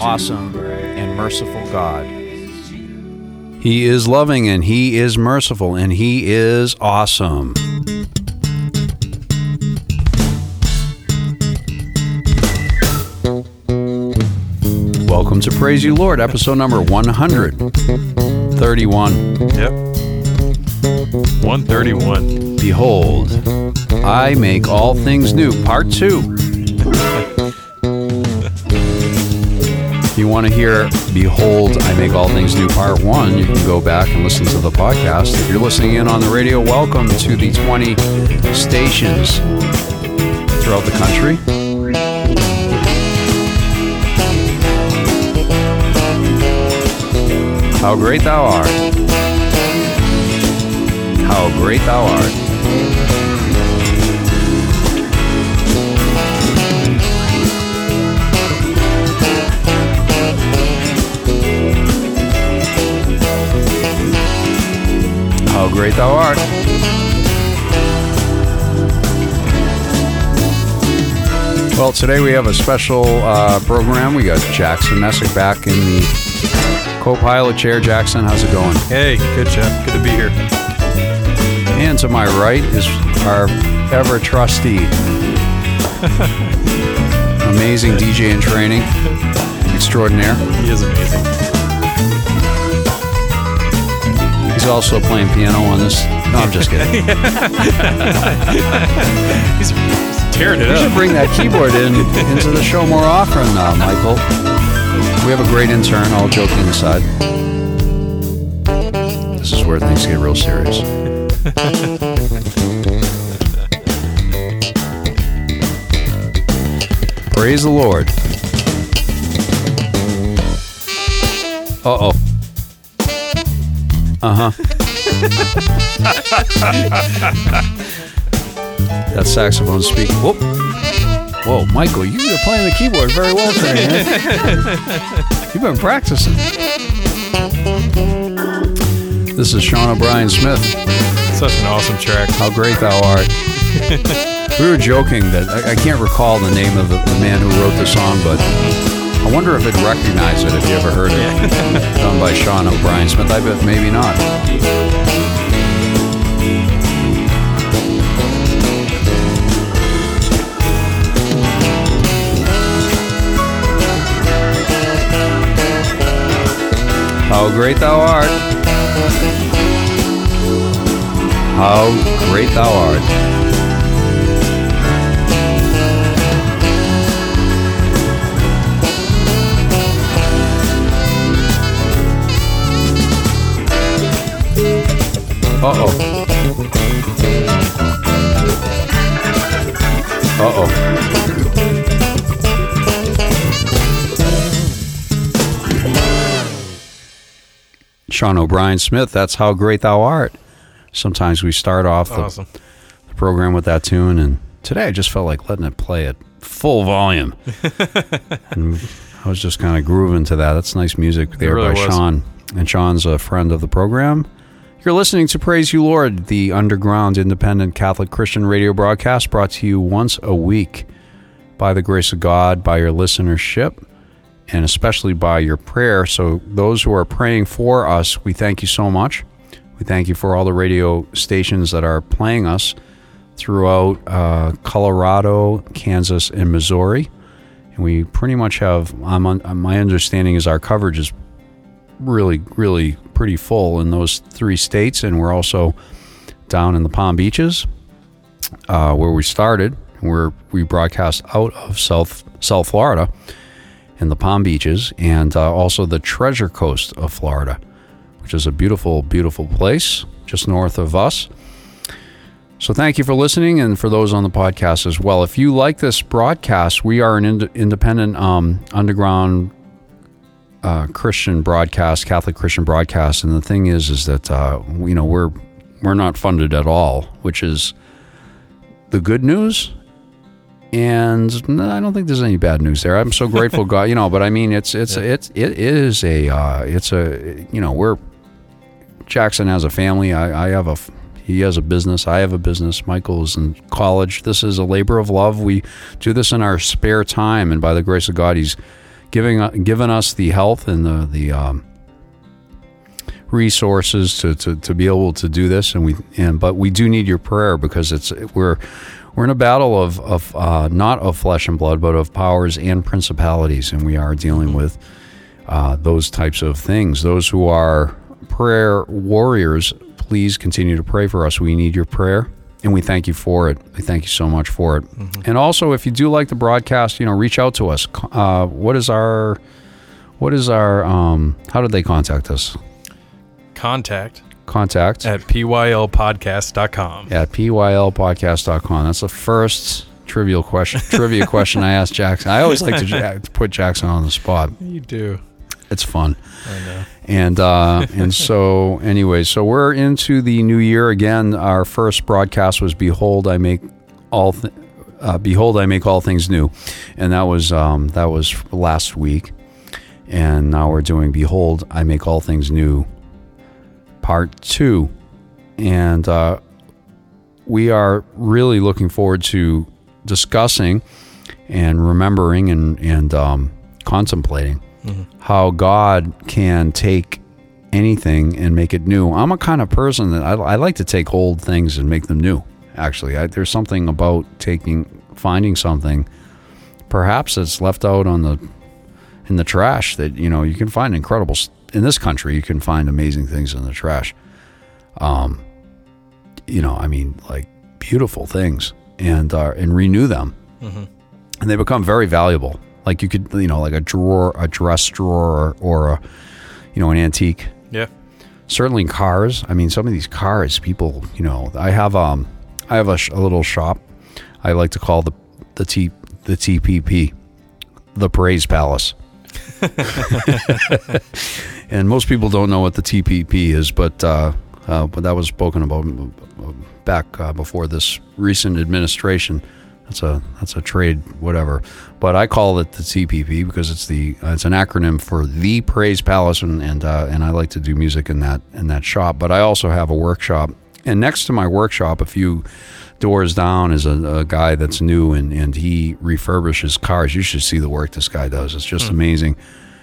awesome, and merciful God. He is loving and He is merciful and He is awesome. Welcome to Praise You Lord, episode number 131. Yep. 131. Behold, I make all things new, part two. You want to hear Behold, I make all things new, part one, you can go back and listen to the podcast. If you're listening in on the radio, welcome to the 20 stations throughout the country. How great thou art! How great thou art! How great thou art! Well, today we have a special uh, program. We got Jackson Messick back in the co-pilot chair. Jackson, how's it going? Hey, good Jeff. Good to be here. And to my right is our ever trusty, amazing DJ in training extraordinaire. He is amazing. He's also playing piano on this. No, I'm just kidding. He's tearing it up. We should up. bring that keyboard in into the show more often, uh, Michael. We have a great intern. All joking aside, this is where things get real serious. Praise the Lord. Uh oh. Uh huh. that saxophone speaking. Whoop. Whoa, Michael, you're playing the keyboard very well today, man. You've been practicing. This is Sean O'Brien Smith. Such an awesome track. How great thou art. we were joking that I, I can't recall the name of the, the man who wrote the song, but I wonder if it'd recognize it if you ever heard it. Done by Sean O'Brien Smith. I bet maybe not. How great thou art. How great thou art. Uh oh. Uh oh. Sean O'Brien Smith, that's how great thou art. Sometimes we start off the, Awesome. the program with that tune, and today I just felt like letting it play at full volume. and I was just kind of grooving to that. That's nice music there really by was. Sean. And Sean's a friend of the program. You're listening to Praise You Lord, the underground independent Catholic Christian radio broadcast brought to you once a week by the grace of God, by your listenership, and especially by your prayer. So, those who are praying for us, we thank you so much. We thank you for all the radio stations that are playing us throughout uh, Colorado, Kansas, and Missouri. And we pretty much have, on, my understanding is our coverage is really, really pretty full in those three states. And we're also down in the Palm Beaches, uh, where we started, where we broadcast out of South, South Florida in the Palm Beaches and uh, also the Treasure Coast of Florida, which is a beautiful, beautiful place just north of us. So thank you for listening, and for those on the podcast as well. If you like this broadcast, we are an ind- independent um, underground uh, Christian broadcast, Catholic Christian broadcast, and the thing is, is that uh, you know we're we're not funded at all, which is the good news. And no, I don't think there's any bad news there. I'm so grateful, God. You know, but I mean, it's it's it's it is a uh, it's a you know we're Jackson has a family. I, I have a he has a business. I have a business. Michael is in college. This is a labor of love. We do this in our spare time, and by the grace of God, He's giving uh, given us the health and the the um, resources to, to, to be able to do this. And we and but we do need your prayer because it's we're we're in a battle of of uh, not of flesh and blood, but of powers and principalities, and we are dealing with uh, those types of things. Those who are prayer warriors, please continue to pray for us. We need your prayer. And we thank you for it. We thank you so much for it. And also, if you do like the broadcast, you know, reach out to us. Uh, what is our, what is our, um, how did they contact us? Contact Contact at pylpodcast.com. at pylpodcast.com. That's the first trivial question, trivia question I asked Jackson. I always like to put Jackson on the spot. You do. It's fun. I know. And uh, and so anyway, so we're into the new year again. Our first broadcast was "Behold, I make all th- uh, Behold, I make all things new," and that was um, that was last week. And now we're doing "Behold, I make all things new," part two, and uh, we are really looking forward to discussing and remembering and and um, contemplating how God can take anything and make it new. I'm a kind of person that I, I like to take old things and make them new. Actually, I, there's something about taking, finding something, perhaps it's left out on the in the trash that you know you can find incredible. In this country, you can find amazing things in the trash. Um, you know, I mean, like beautiful things, and uh, and renew them and they become very valuable. Like you could, you know, like a drawer, a dress drawer, or, or a, you know, an antique. Yeah. Certainly cars. I mean, some of these cars, people, you know, I have um, I have a, sh- a little shop. I like to call the the T the TPP, the Praise Palace. and most people don't know what the TPP is, but uh, uh, but that was spoken about uh, back uh, before this recent administration. That's a that's a trade whatever, but I call it the TPP because it's the uh, it's an acronym for the Praise Palace, and and uh, and I like to do music in that in that shop. But I also have a workshop, and next to my workshop, a few doors down is a, a guy that's new and and he refurbishes cars. You should see the work this guy does. It's just amazing,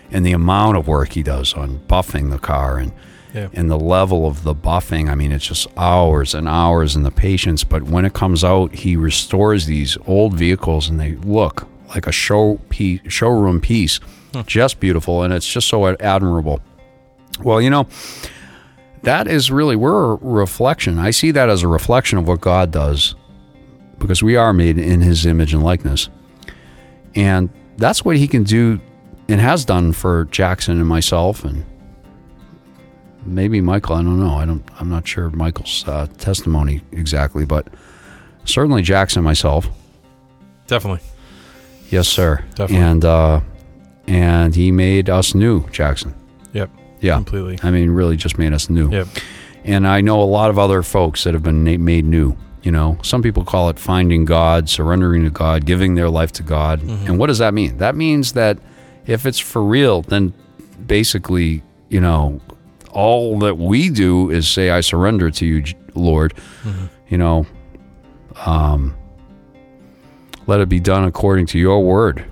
and the amount of work he does on buffing the car and Yeah. and the level of the buffing. I mean, it's just hours and hours and the patience. But when it comes out, he restores these old vehicles and they look like a show piece, showroom piece, just beautiful, and it's just so admirable. Well, you know, that is really we're a reflection. I see that as a reflection of what God does, because we are made in His image and likeness, and that's what He can do and has done for Jackson and myself and maybe Michael. I don't know. I don't. I'm not sure Michael's uh, testimony exactly, but certainly Jackson myself. Definitely. Yes, sir. Definitely. And uh, and he made us new, Jackson. Yep. Yeah. Completely. I mean, really, just made us new. Yep. And I know a lot of other folks that have been made new. You know, some people call it finding God, surrendering to God, giving their life to God. And what does that mean? That means that if it's for real, then basically, you know, all that we do is say, I surrender to you, Lord. You know, um, let it be done according to your word.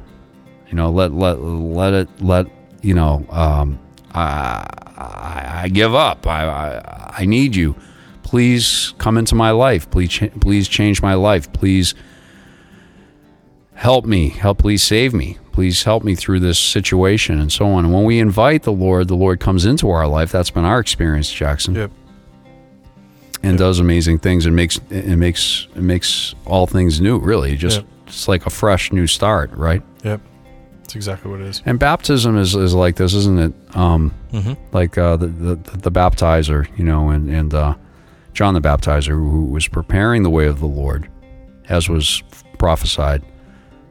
You know, let let let it let you know. Um, I, I I give up. I, I I need you. Please come into my life. Please please change my life. Please help me. Help please save me. Please help me through this situation and so on. And when we invite the Lord, the Lord comes into our life. That's been our experience, Jackson Yep. and does amazing things and makes it makes it makes all things new really just Yeah. it's like a fresh new start right Yep. That's exactly what it is. and baptism is, is like this isn't it um Mm-hmm. like uh the, the the baptizer you know and and uh john the baptizer who was preparing the way of the lord as was prophesied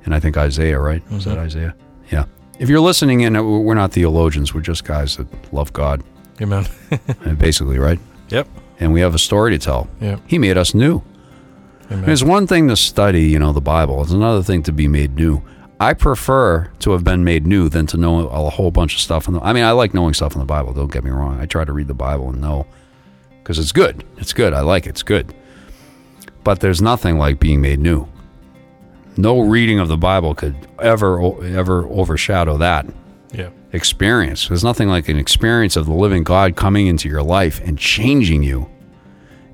and i think isaiah right was that isaiah yeah if you're listening in, uh, we're not theologians. We're just guys that love God, Amen. basically, right? yep. And we have a story to tell. Yep. He made us new. Amen. It's one thing to study, you know, the Bible. It's another thing to be made new. I prefer to have been made new than to know a whole bunch of stuff. In the, I mean, I like knowing stuff in the Bible. Don't get me wrong. I try to read the Bible and know because it's good. It's good. I like it. It's good. But there's nothing like being made new. No reading of the Bible could ever ever overshadow that yeah. experience. There's nothing like an experience of the living God coming into your life and changing you.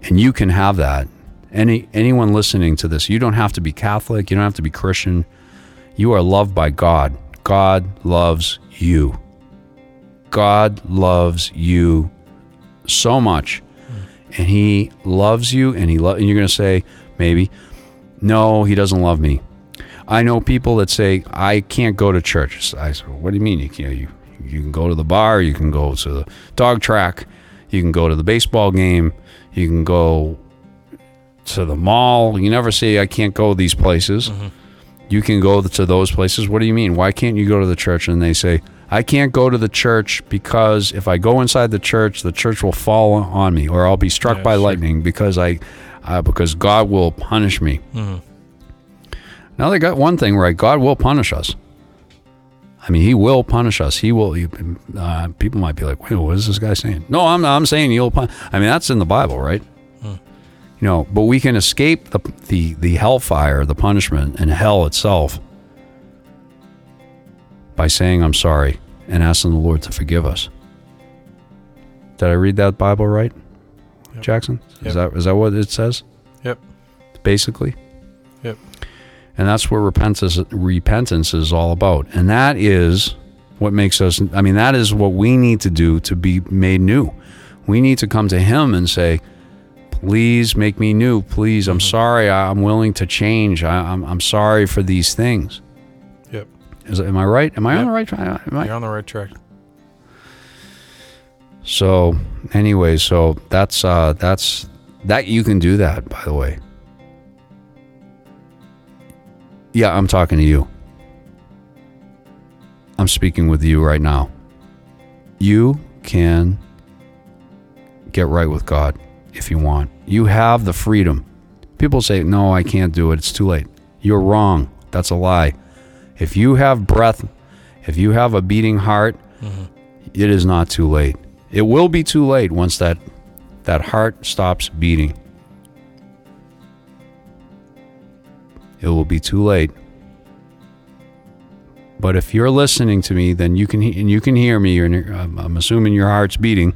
And you can have that. Any anyone listening to this, you don't have to be Catholic, you don't have to be Christian. You are loved by God. God loves you. God loves you so much. And he loves you and he lo- and you're going to say maybe no, he doesn't love me. I know people that say I can't go to church. I said, "What do you mean you can't? You you can go to the bar, you can go to the dog track, you can go to the baseball game, you can go to the mall. You never say I can't go these places. You can go to those places. What do you mean? Why can't you go to the church? And they say I can't go to the church because if I go inside the church, the church will fall on me, or I'll be struck Yeah, by sure. lightning because I uh, because God will punish me. Now they got one thing right: God will punish us. I mean, He will punish us. He will. he- Uh, people might be like, "Wait, what is this guy saying?" No, I'm I'm saying He'll. Pun- I mean, that's in the Bible, right? You know, but we can escape the the the hellfire, the punishment, and hell itself by saying I'm sorry and asking the Lord to forgive us. Did I read that Bible right, Yep. Jackson? Yep. Is that is that what it says? Yep. Basically. Yep. And that's what repentance repentance is all about. And that is what makes us I mean that is what we need to do to be made new. We need to come to him and say, "Please make me new. Please, I'm sorry. I, I'm willing to change. I, I'm I'm sorry for these things." Yep. Is am I right? Am I on the right track? Am I- You're on the right track. So, anyway, so that's uh that's that you can do that by the way. Yeah, I'm talking to you. I'm speaking with you right now. You can get right with God if you want. You have the freedom. People say, "No, I can't do it. It's too late." You're wrong. That's a lie. If you have breath, if you have a beating heart, mm-hmm. it is not too late. It will be too late once that that heart stops beating. It will be too late. But if you're listening to me, then you can and you can hear me. And I'm, I'm assuming your heart's beating.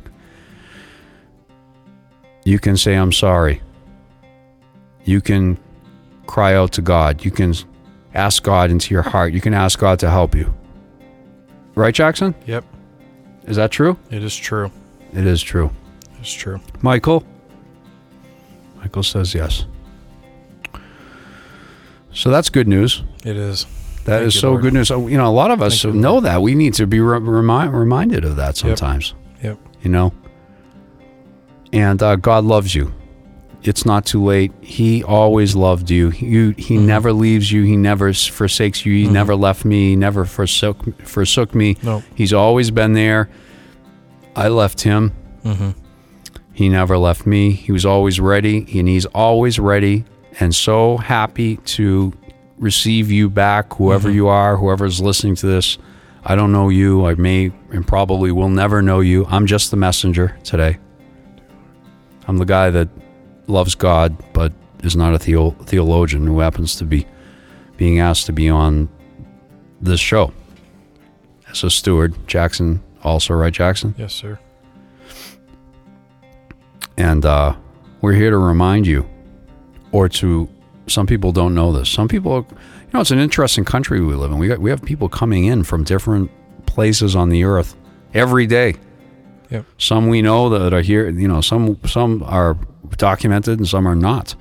You can say, "I'm sorry." You can cry out to God. You can ask God into your heart. You can ask God to help you. Right, Jackson? Yep. Is that true? It is true. It is true. It's true. Michael? Michael says yes. So that's good news. It is. That Thank is you, so Lord. good news. So, you know, a lot of us Thank you, know that. We need to be re- remi- reminded of that sometimes, Yep. you know? And uh, God loves you. It's not too late. He always loved you. You he Mm-hmm. never leaves you. He never forsakes you. He never left me. He never forsook forsook me. No. He's always been there. I left him. Mm-hmm. He never left me. He was always ready, and he's always ready and so happy to receive you back, whoever you are, whoever's listening to this. I don't know you. I may and probably will never know you. I'm just the messenger today. I'm the guy that loves God, but is not a theo- theologian who happens to be being asked to be on this show as a steward. Jackson, also, right, Jackson? Yes, sir. And uh, we're here to remind you, or to some people don't know this. Some people, you know, it's an interesting country we live in. We got, we have people coming in from different places on the earth every day. Yep. Some we know that are here. You know, some some are documented and some are not.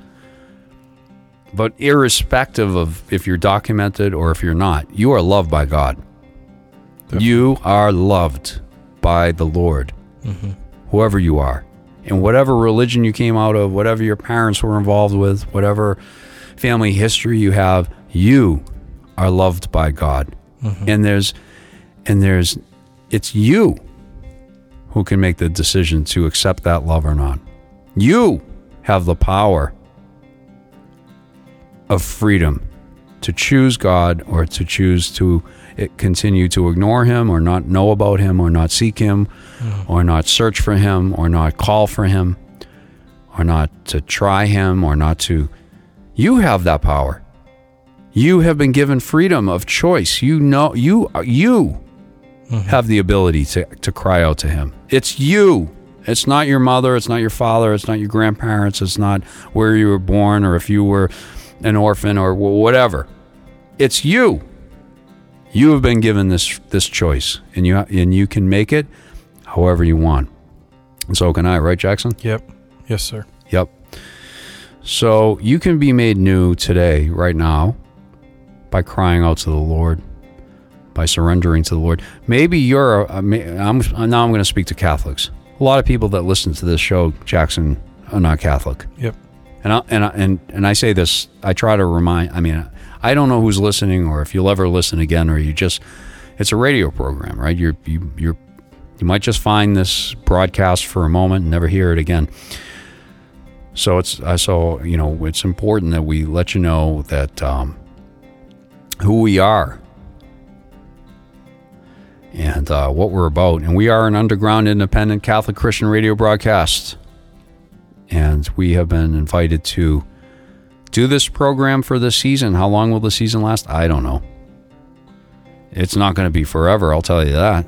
But irrespective of if you're documented or if you're not, you are loved by God. You are loved by the Lord mm-hmm. whoever you are, and whatever religion you came out of, whatever your parents were involved with, whatever family history you have, you are loved by God. Mm-hmm. And there's And there's, it's you who can make the decision to accept that love or not. You have the power of freedom to choose God or to choose to it, continue to ignore Him or not know about Him or not seek Him or not search for Him or not call for Him or not to try Him or not to. You have that power. You have been given freedom of choice. You know, you you mm-hmm. have the ability to, to cry out to Him. It's you. It's not your mother. It's not your father. It's not your grandparents. It's not where you were born or if you were an orphan or whatever. It's you. You have been given this this choice, and you and you can make it however you want. And so can I, right, Jackson? Yep. Yes, sir. Yep. So you can be made new today, right now, by crying out to the Lord, by surrendering to the Lord. Maybe you're. A, I'm now. I'm going to speak to Catholics. A lot of people that listen to this show, Jackson, are not Catholic. Yep. And I, and I, and and I say this. I try to remind. I mean, I don't know who's listening, or if you'll ever listen again, or you just. It's a radio program, right? You're you you're you might just find this broadcast for a moment and never hear it again. So it's uh, so you know it's important that we let you know that um, who we are and uh, what we're about, and we are an underground independent Catholic Christian radio broadcast, and we have been invited to do this program for this season. How long will the season last? I don't know. It's not going to be forever. I'll tell you that.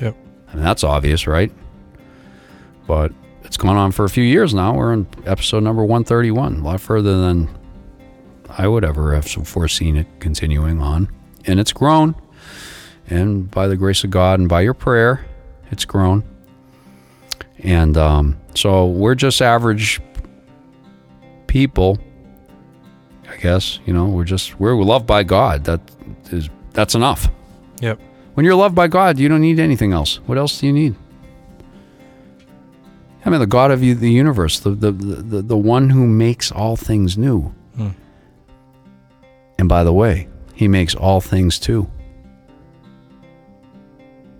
Yep. I mean, that's obvious, right? But it's gone on for a few years now. We're in episode number 131, a lot further than I would ever have foreseen it continuing on. And it's grown. And by the grace of God and by your prayer, it's grown. And um, so we're just average people, guess. You know, we're just, we're loved by God. That is, that's enough. Yep. When you're loved by God, you don't need anything else. What else do you need? I mean, the God of you- the universe, the, the, the, the one who makes all things new. Hmm. And by the way, he makes all things too.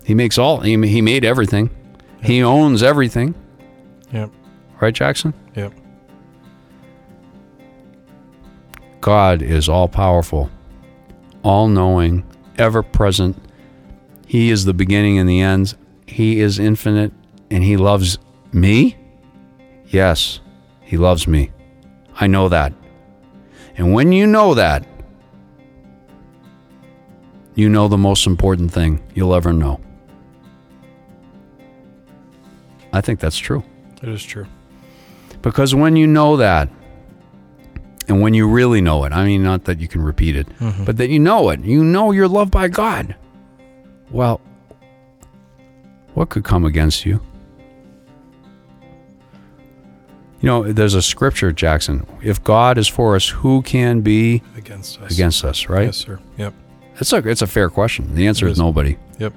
He makes all, he, he made everything. He owns everything. Yep. Right, Jackson? God is all powerful, all knowing, ever present. He is the beginning and the end. He is infinite and He loves me. Yes, He loves me. I know that. And when you know that, you know the most important thing you'll ever know. I think that's true. It is true. Because when you know that, and when you really know it, I mean, not that you can repeat it, mm-hmm. but that you know it, you know you're loved by God. Well, what could come against you? You know, there's a scripture, Jackson. If God is for us, who can be Against us. against us, right? Yes, sir. Yep. It's a, it's a fair question. The answer is is. nobody. Yep.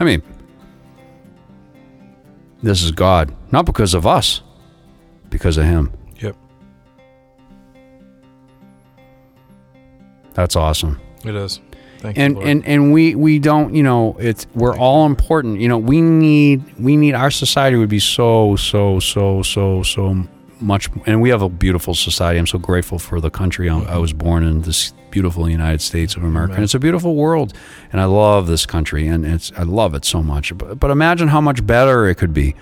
I mean, this is God, not because of us, because of Him. That's awesome. It is. Thank and you, and and we we don't you know it's we're all important. You know we need we need our society would be so so so so so much and we have a beautiful society. I'm so grateful for the country i, I was born in this beautiful united states of america. And it's a beautiful world and i love this country and it's i love it so much. But, but imagine how much better it could be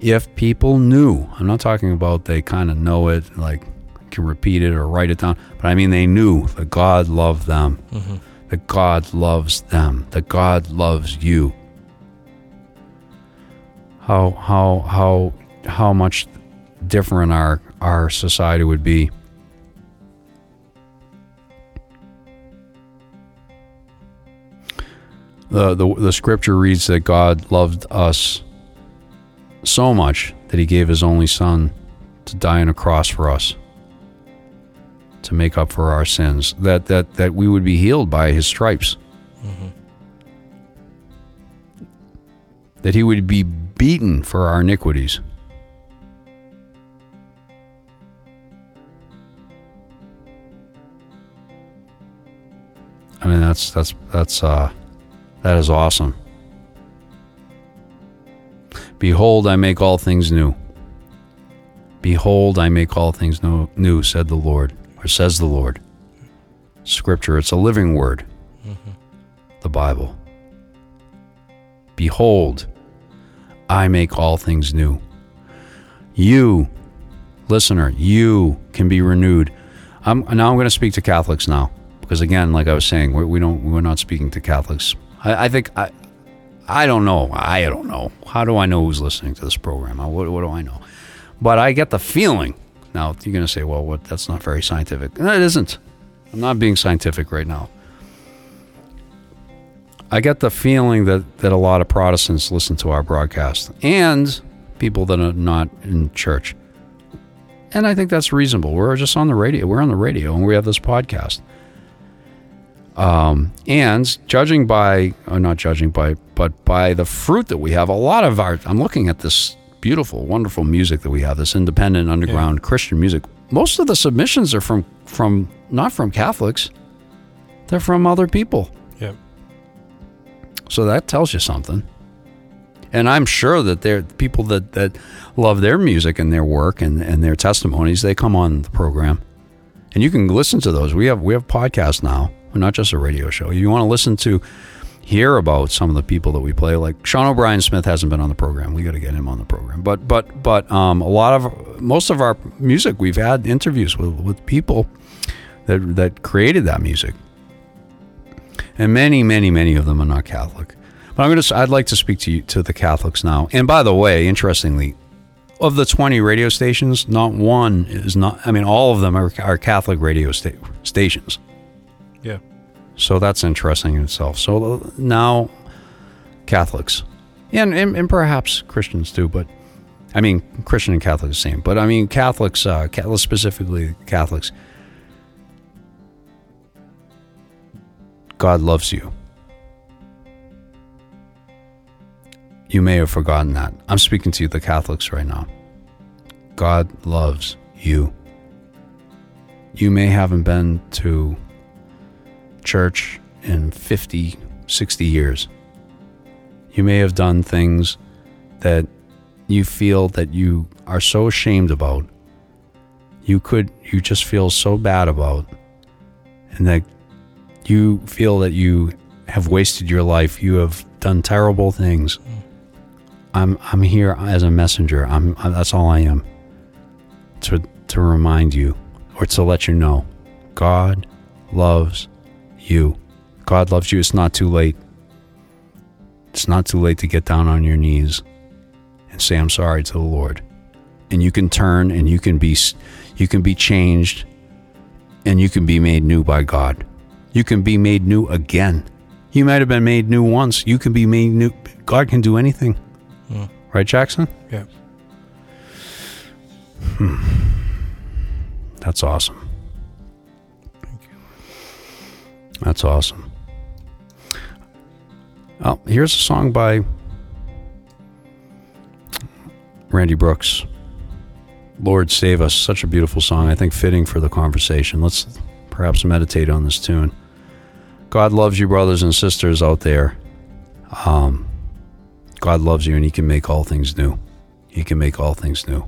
if people knew. I'm not talking about they kind of know it like can repeat it or write it down but i mean they knew that god loved them mm-hmm. that God loves them, that God loves you. How how how how much different our our society would be. The, the the scripture reads that God loved us so much that he gave his only son to die on a cross for us to make up for our sins, that that that we would be healed by His stripes, that He would be beaten for our iniquities. I mean, that's that's that's uh, That is awesome. Behold, I make all things new. Behold, I make all things new, said the Lord, or says the Lord. Scripture, it's a living word. Mm-hmm. The Bible. Behold, I make all things new. You, listener, you can be renewed. I'm, now I'm going to speak to Catholics now because again, like I was saying, we're, we don't we're not speaking to Catholics. I, I think I I don't know. I don't know. How do I know who's listening to this program? What, what do I know? But I get the feeling. Now you're going to say, well, what? That's not very scientific. No, it isn't. I'm not being scientific right now. I get the feeling that, that a lot of Protestants listen to our broadcast and people that are not in church. And I think that's reasonable. We're just on the radio. We're on the radio and we have this podcast. Um, and judging by, or not judging by, but by the fruit that we have, a lot of our, I'm looking at this beautiful, wonderful music that we have, this independent, underground Christian music. Most of the submissions are from, from, not from Catholics, they're from other people. Yep. So that tells you something. And I'm sure that there are people that, that love their music and their work and, and their testimonies, they come on the program. And you can listen to those. We have we have podcasts now, We're not just a radio show. You want to listen to hear about some of the people that we play. Like Sean O'Brien Smith hasn't been on the program. We got to get him on the program. But but but um, a lot of most of our music, we've had interviews with, with people that that created that music, and many many many of them are not Catholic. But I'm gonna. I'd like to speak to you, to the Catholics now. And by the way, interestingly, of the 20 radio stations, not one is not. I mean, all of them are, are Catholic radio sta- stations. So that's interesting in itself. So uh, now, Catholics, and, and and perhaps Christians too, but I mean Christian and Catholic the same. But I mean Catholics, uh, Catholics specifically Catholics. God loves you. You may have forgotten that. I'm speaking to you, the Catholics, right now. God loves you. You may haven't been to church in 50, 60 years. You may have done things that you feel that you are so ashamed about. You could, you just feel so bad about, and that you feel that you have wasted your life. You have done terrible things. I'm, I'm here as a messenger. I'm, that's all I am. To, to remind you or to let you know God loves you. God loves you. It's not too late. It's not too late to get down on your knees and say I'm sorry to the Lord. And you can turn and you can be you can be changed and you can be made new by God. You can be made new again. You might have been made new once. You can be made new. God can do anything. Right, Jackson? Yeah. Hmm. That's awesome. That's awesome. Oh, here's a song by Randy Brooks. Lord Save Us. Such a beautiful song. I think fitting for the conversation. Let's perhaps meditate on this tune. God loves you, brothers and sisters out there. Um, God loves you and He can make all things new. He can make all things new.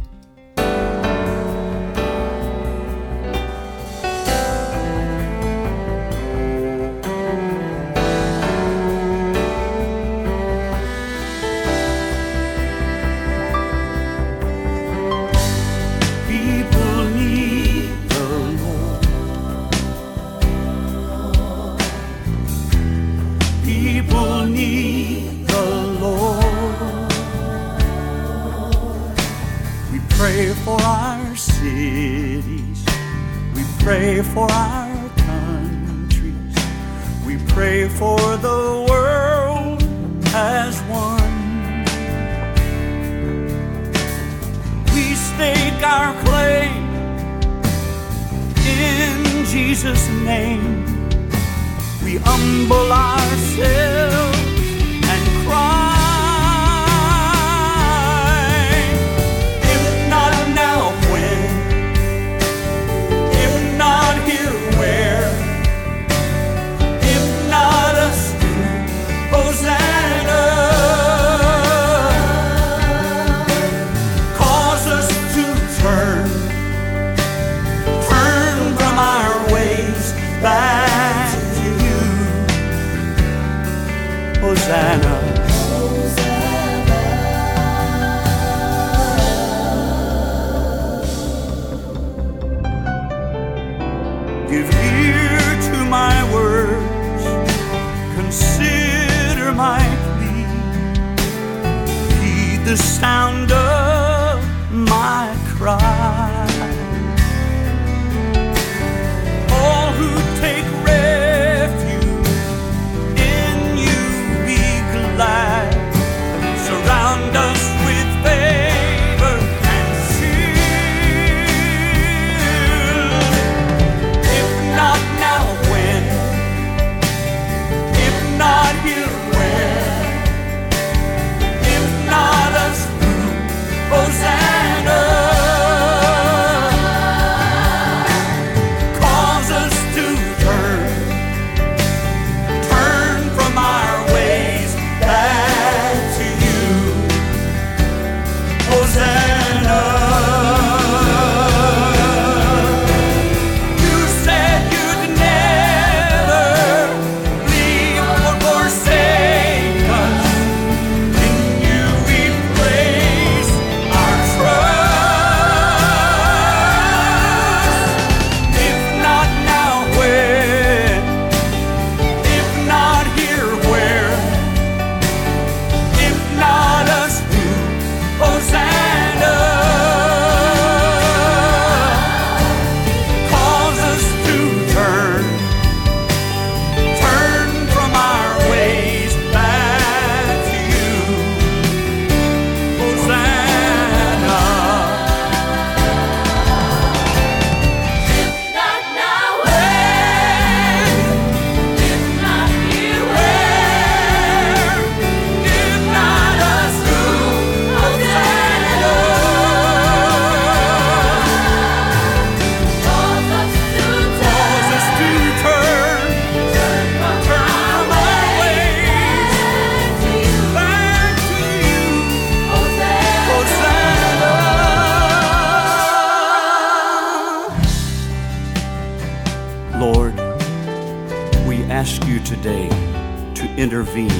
Intervene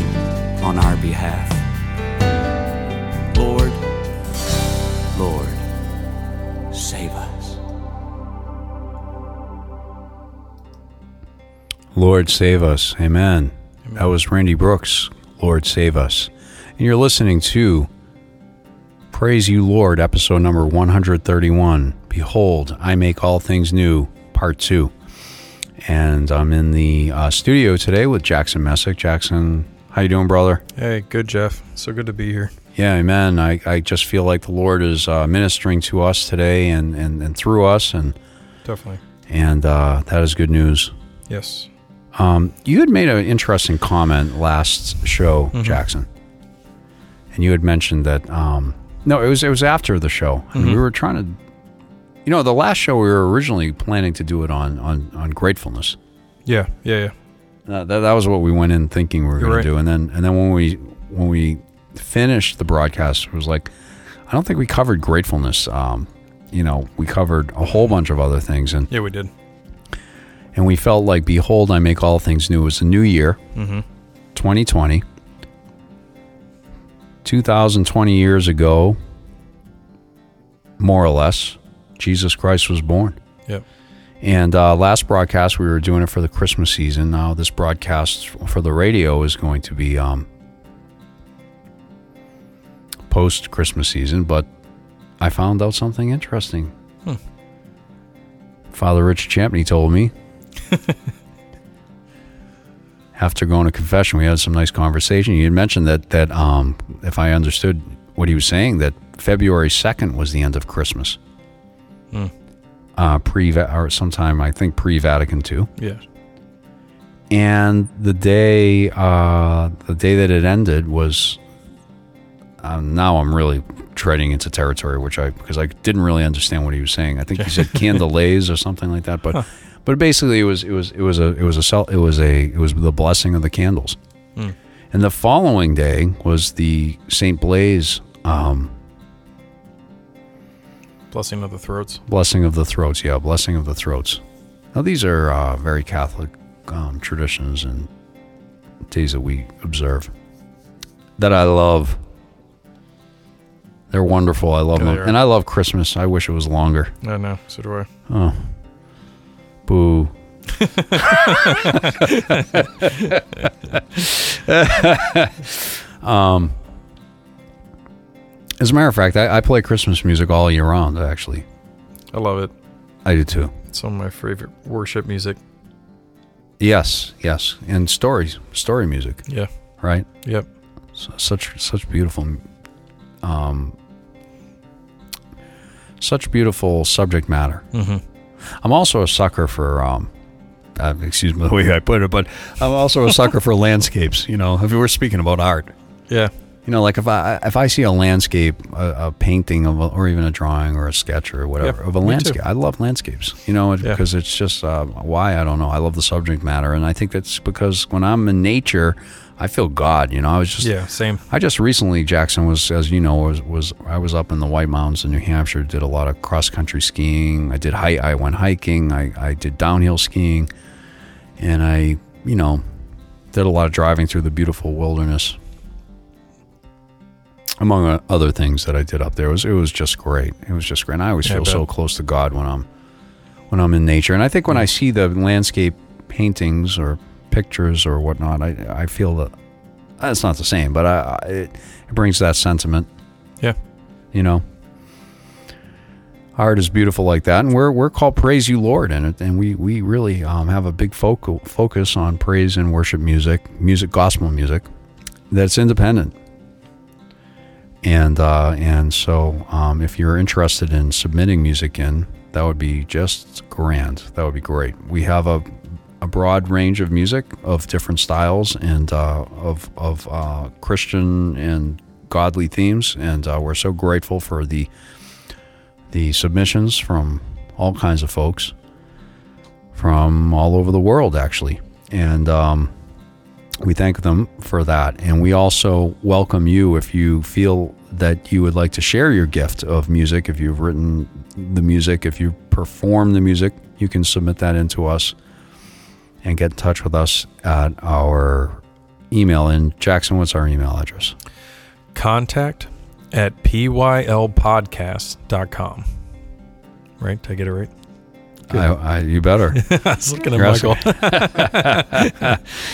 on our behalf. Lord, Lord, save us. Lord save us. Amen. That was Randy Brooks. Lord save us. And you're listening to Praise You Lord, episode number 131. Behold, I make all things new, part two. And I'm in the uh, studio today with Jackson Messick. Jackson, how you doing, brother? Hey, good, Jeff. So good to be here. Yeah, amen. I, I just feel like the Lord is uh, ministering to us today and, and, and through us, and Definitely. and uh, that is good news. Yes. Um, you had made an interesting comment last show, Jackson, and you had mentioned that. Um, no, it was it was after the show, and we were trying to. You know, the last show we were originally planning to do it on on on gratefulness. Yeah. Yeah. Yeah. Uh, that, that was what we went in thinking we were going right. to do, and then and then when we when we finished the broadcast, it was like, I don't think we covered gratefulness. Um, you know, we covered a whole bunch of other things, and Yeah, we did. and we felt like, behold, I make all things new. It was a new year, Mm-hmm. 2020. 2020 years ago, more or less, Jesus Christ was born. Yep. And uh, last broadcast, we were doing it for the Christmas season. Now, this broadcast for the radio is going to be um, post Christmas season, but I found out something interesting. Hmm. Father Rich Champney told me. After going to confession, we had some nice conversation. You had mentioned that that um, if I understood what he was saying, that February second was the end of Christmas Hmm. uh, pre or sometime I think pre Vatican II, Yeah. and the day uh, the day that it ended was. Um, now I'm really treading into territory, which I because I didn't really understand what he was saying. I think he said candelays or something like that, but but basically it was it was it was a it was a cel- it was a it was the blessing of the candles, Hmm. and the following day was the Saint Blaise um, Blessing of the throats. Blessing of the throats, yeah, blessing of the throats. Now these are uh, very Catholic um, traditions and days that we observe. that I love. They're wonderful. I love Yeah, them, and I love Christmas. I wish it was longer. I know. So do I. Oh, boo. um, as a matter of fact, I, I play Christmas music all year round. Actually, I love it. I do too. It's some of my favorite worship music. Yes, yes, and stories, story music, Yeah. right? Yep. So, such such beautiful, um, such beautiful subject matter. Mm-hmm. I'm also a sucker for, um, uh, excuse me the way I put it, but I'm also a sucker for landscapes. You know, if we were speaking about art, Yeah. You know, like if I if I see a landscape, a, a painting of, a, or even a drawing or a sketch or whatever Yep, of a me too. landscape, I love landscapes. You know, Yeah. because it's just uh, why I don't know. I love the subject matter, and I think that's because when I'm in nature, I feel God. You know, I was just Yeah. Same. I just recently, Jackson was, as you know, was was I was up in the White Mountains in New Hampshire. Did a lot of cross country skiing. I did hi- I went hiking. I, I did downhill skiing, and I, you know, did a lot of driving through the beautiful wilderness. Among uh, other things that I did up there, it was it was just great. It was just great. And I always Yeah, I feel so close to God when I'm when I'm in nature. And I think when I see the landscape paintings or pictures or whatnot, I I feel that it's not the same, but I, I it, it brings that sentiment. Yeah. You know, art is beautiful like that, and we're we're called Praise You Lord, and it, and we we really um, have a big focal focus on praise and worship music, music, gospel music, that's independent. And uh, and so, um, if you're interested in submitting music in, that would be just grand. That would be great. We have a a broad range of music of different styles and uh, of of uh, Christian and godly themes, and uh, we're so grateful for the the submissions from all kinds of folks from all over the world, actually, and um, we thank them for that. And we also welcome you if you feel that you would like to share your gift of music. If you've written the music, if you perform the music, you can submit that into us and get in touch with us at our email. And Jackson, what's our email address? Contact at pylpodcast.com. Right? Did I get it right? I, I, you better. I was looking at Michael.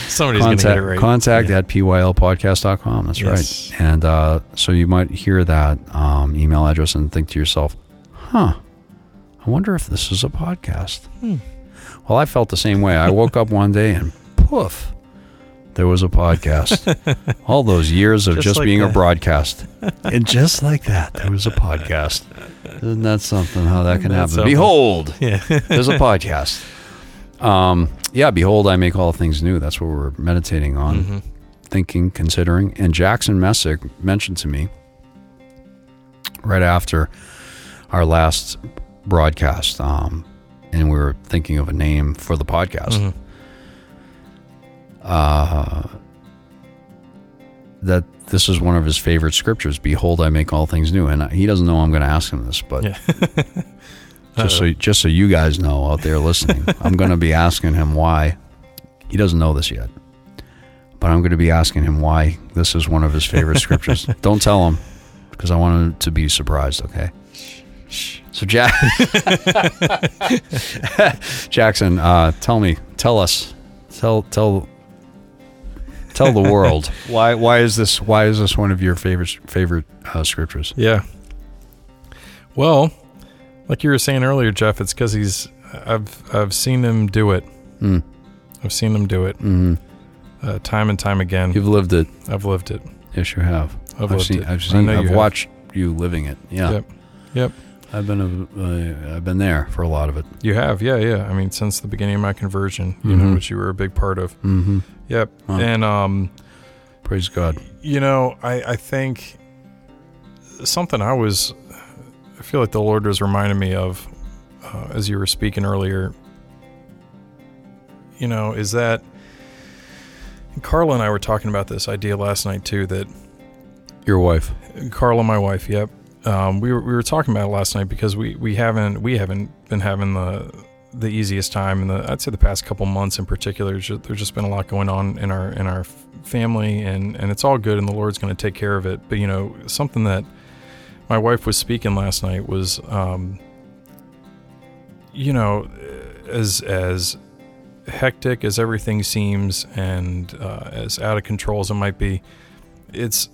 Somebody's going to get it contact right. contact Yeah. at pylpodcast.com. That's Yes. right. And uh, so you might hear that um, email address and think to yourself, huh, I wonder if this is a podcast. Hmm. Well, I felt the same way. I woke up one day and poof, there was a podcast. All those years of Just just, like being a broadcast. and just like that, there was a podcast. Isn't that something how that can happen? something? Behold, Yeah. there's a podcast. Um, yeah, behold, I make all things new. That's what we're meditating on, Mhm. thinking, considering. And Jackson Messick mentioned to me right after our last broadcast, um, and we were thinking of a name for the podcast. Mhm. Uh, that this is one of his favorite scriptures. Behold, I make all things new. And he doesn't know I'm going to ask him this, but Yeah. just so just so you guys know out there listening, I'm going to be asking him why. He doesn't know this yet, but I'm going to be asking him why this is one of his favorite scriptures. Don't tell him because I want him to be surprised. Okay. So Jack, Jackson, uh, tell me, tell us, tell tell tell the world why why is this why is this one of your favorite favorite uh, scriptures? Yeah. Well, like you were saying earlier, Jeff, it's because he's. I've I've seen him do it. Mm. I've seen him do it hmm uh, time and time again. You've lived it. I've lived it. Yes, you have. I've, I've lived seen. it. I've seen. I've have. watched you living it. Yeah. Yep. Yep. I've been. A, uh, I've been there for a lot of it. You have, yeah, yeah. I mean, since the beginning of my conversion, you know, Mhm. which you were a big part of. Mm-hmm. Yep. Wow. And um, Praise God. you know, I I think something I was, I feel like the Lord was reminding me of, uh, as you were speaking earlier. You know, is that Carla and I were talking about this idea last night too. That Your wife. Carla, my wife, yep. Um, we were we were talking about it last night because we, we haven't we haven't been having the the easiest time, and the, I'd say the past couple months in particular. Just, there's just been a lot going on in our in our family, and and it's all good, and the Lord's going to take care of it. But you know, something that my wife was speaking last night was, um, you know, as as hectic as everything seems, and uh, as out of control as it might be, it's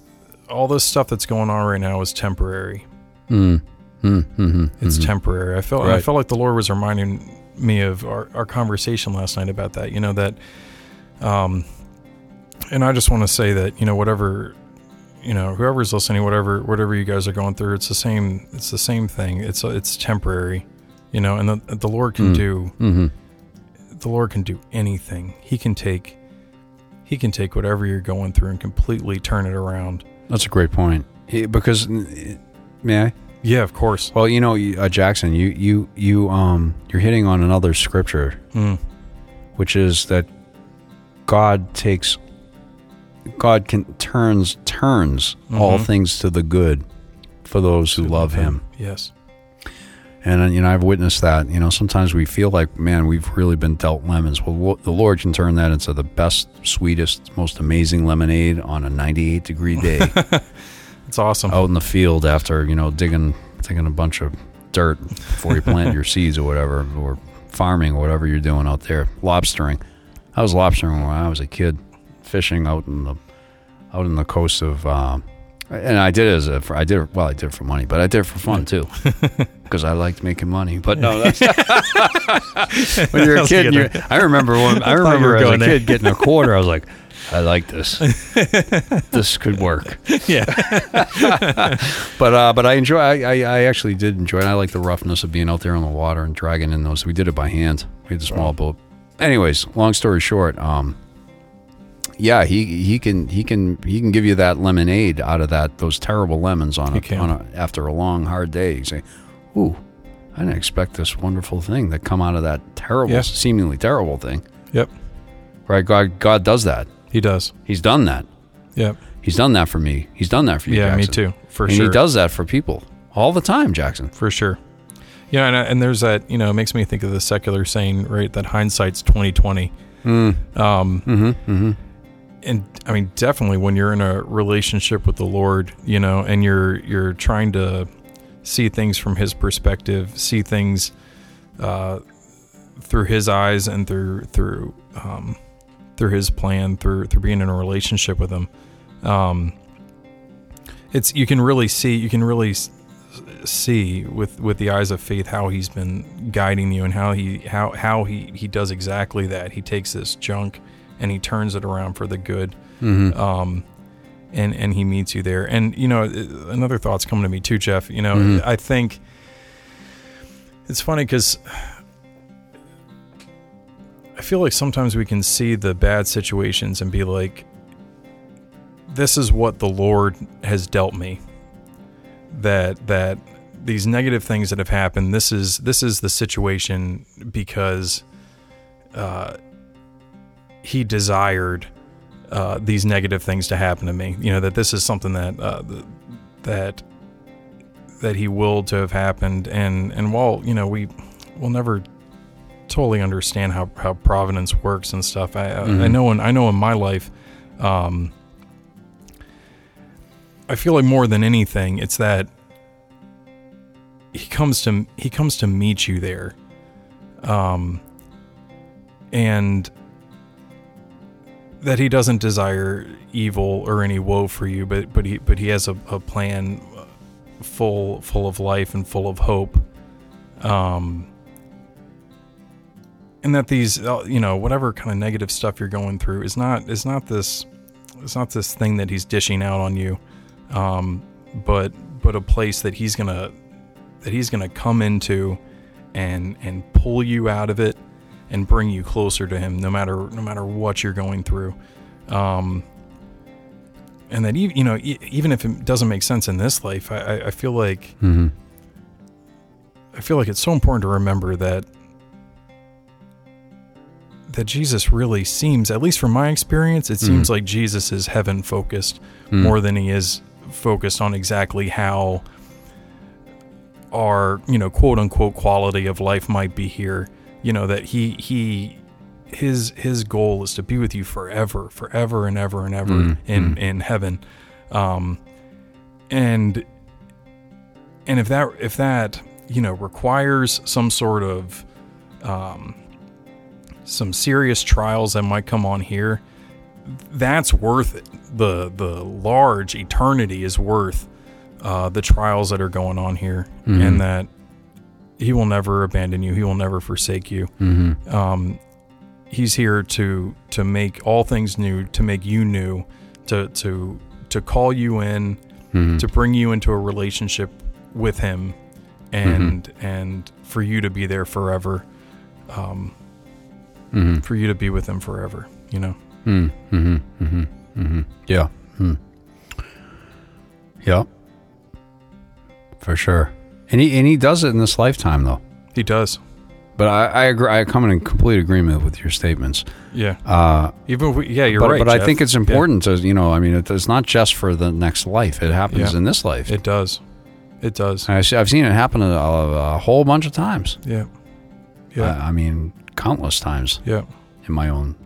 all this stuff that's going on right now is temporary. Mm. Mm. Mm-hmm. It's temporary. I felt I felt like the Lord was reminding me of our, our conversation last night about that. You know that, um, and I just want to say that you know whatever, you know whoever's listening, whatever whatever you guys are going through, it's the same. It's the same thing. It's it's temporary. You know, and the the Lord can Mm. do Mm-hmm. the Lord can do anything. He can take he can take whatever you're going through and completely turn it around. That's a great point. Because, may I? Yeah, of course. Well, you know, uh, Jackson, you you you um you're hitting on another scripture, Mm. which is that God takes God can turns turns all Mhm. things to the good for those who love Him. Yes. And uh, you know, I've witnessed that. You know, sometimes we feel like, man, we've really been dealt lemons. Well, the Lord can turn that into the best, sweetest, most amazing lemonade on a 98 degree day It's awesome. out in the field after you know digging digging a bunch of dirt before you plant your seeds or whatever, or farming or whatever you're doing out there. Lobstering. I was lobstering when I was a kid, fishing out in the out in the coast of. Uh, and I did it as a, for, I did it, well, I did it for money, but I did it for fun too, because I liked making money. But no, that's when you're a kid. And you're, I remember when I remember as a there. kid getting a quarter. I was like, I like this. this could work. yeah. But uh, but I enjoy. I, I, I actually did enjoy. it. I like the roughness of being out there on the water and dragging in those. We did it by hand. We had a small boat. Anyways, long story short, um, yeah, he he can he can he can give you that lemonade out of that those terrible lemons on a, on a after a long hard day. You say, "Ooh, I didn't expect this wonderful thing to come out of that terrible, Yeah. seemingly terrible thing." Yep. Right? God God does that. He does. He's done that. Yep. He's done that for me. He's done that for you. Yeah, me too. For and sure. he does that for people all the time, Jackson. For sure. Yeah, and, and there's that. You know, it makes me think of the secular saying, right? That hindsight's twenty twenty. Um, Mm-hmm. Mm-hmm. And I mean, definitely when you're in a relationship with the Lord, you know, and you're you're trying to see things from His perspective, see things uh, through His eyes and through through um, through His plan, through through being in a relationship with Him. Um, it's you can really see you can really see with with the eyes of faith how he's been guiding you and how he how how he he does exactly that he takes this junk and he turns it around for the good Mm-hmm. um and and he meets you there and you know another thought's coming to me too jeff you know Mhm. i think it's funny because i feel like sometimes we can see the bad situations and be like this is what the lord has dealt me that that these negative things that have happened this is this is the situation because uh he desired uh, these negative things to happen to me. You know that this is something that uh, that that he willed to have happened, and and while you know we will never totally understand how, how providence works and stuff, I I- I know in I know in my life, um, I feel like more than anything, it's that he comes to he comes to meet you there, um, and that he doesn't desire evil or any woe for you, but but he but he has a, a plan uh, full full of life and full of hope. Um, and that these uh, you know whatever kind of negative stuff you're going through is not is not this it's not this thing that he's dishing out on you, um, but but a place that he's gonna that he's gonna come into and and pull you out of it and bring you closer to him no matter no matter what you're going through um and that even you know e- even if it doesn't make sense in this life I, I- feel like Mm-hmm. I feel like it's so important to remember that that Jesus really seems at least from my experience it seems like Jesus is heaven focused Mm. more than he is focused on exactly how our you know quote unquote quality of life might be here you know that he he his his goal is to be with you forever, forever and ever and ever Mm, in mm. in heaven. Um, and and if that if that you know requires some sort of um, some serious trials that might come on here, that's worth it. The the large eternity is worth uh, the trials that are going on here, Mhm. and that He will never abandon you. He will never forsake you. Mm-hmm. Um, he's here to to make all things new, to make you new, to to to call you in, Mm-hmm. to bring you into a relationship with Him, and Mm-hmm. and for you to be there forever, um, Mm-hmm. for you to be with Him forever. You know. Mm-hmm. Mm-hmm. Mm-hmm. Yeah. Mm. Yeah. For sure. And he and he does it in this lifetime though. He does. But I, I agree I come in complete agreement with your statements. Yeah. Uh Even we, yeah, you're but, right. but I think it's important to you know, I mean it's not just for the next life. It happens Yeah. in this life. It does. It does. I see, I've seen it happen a, a, whole bunch of times. Yeah. Yeah. I, I mean, countless times yeah. in my own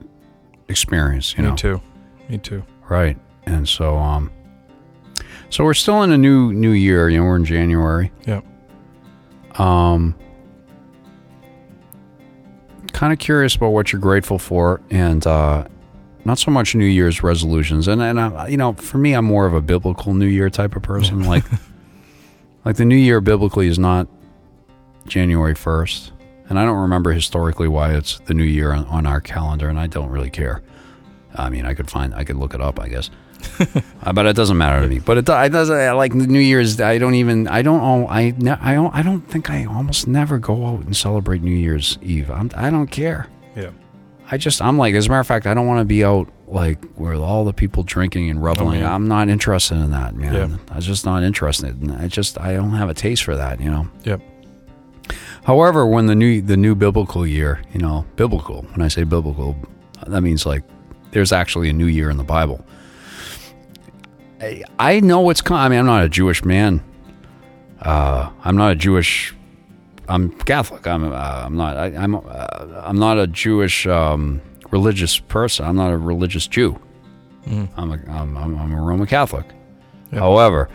experience. You Me know, too. Me too. right? And so, um, so we're still in a new new year. You know, we're in January. Yeah. Um, kind of curious about what you're grateful for, and uh, not so much New Year's resolutions. And and uh, you know, for me, I'm more of a biblical New Year type of person. like, like the New Year biblically is not January first, and I don't remember historically why it's the New Year on, on our calendar, and I don't really care. I mean, I could find, I could look it up, I guess. Uh, but it doesn't matter to me. But it, it doesn't uh, like New Year's. I don't even. I don't. al- I. Ne- I don't. I don't think I almost never go out and celebrate New Year's Eve. I'm, I don't care. Yeah. I just. I'm like. As a matter of fact, I don't want to be out like with all the people drinking and reveling. man. I'm not interested in that, man. Yeah. I'm just not interested. And I just. I don't have a taste for that. You know. Yep. However, when the new the new biblical year, you know, biblical. When I say biblical, that means like there's actually a new year in the Bible. I, I know what's coming. I mean, I'm not a Jewish man. Uh, I'm not a Jewish. I'm Catholic. I'm. Uh, I'm not. I, I'm. Uh, I'm not a Jewish um, religious person. I'm not a religious Jew. Mhm. I'm a. I'm, I'm, I'm a Roman Catholic. Yep. However,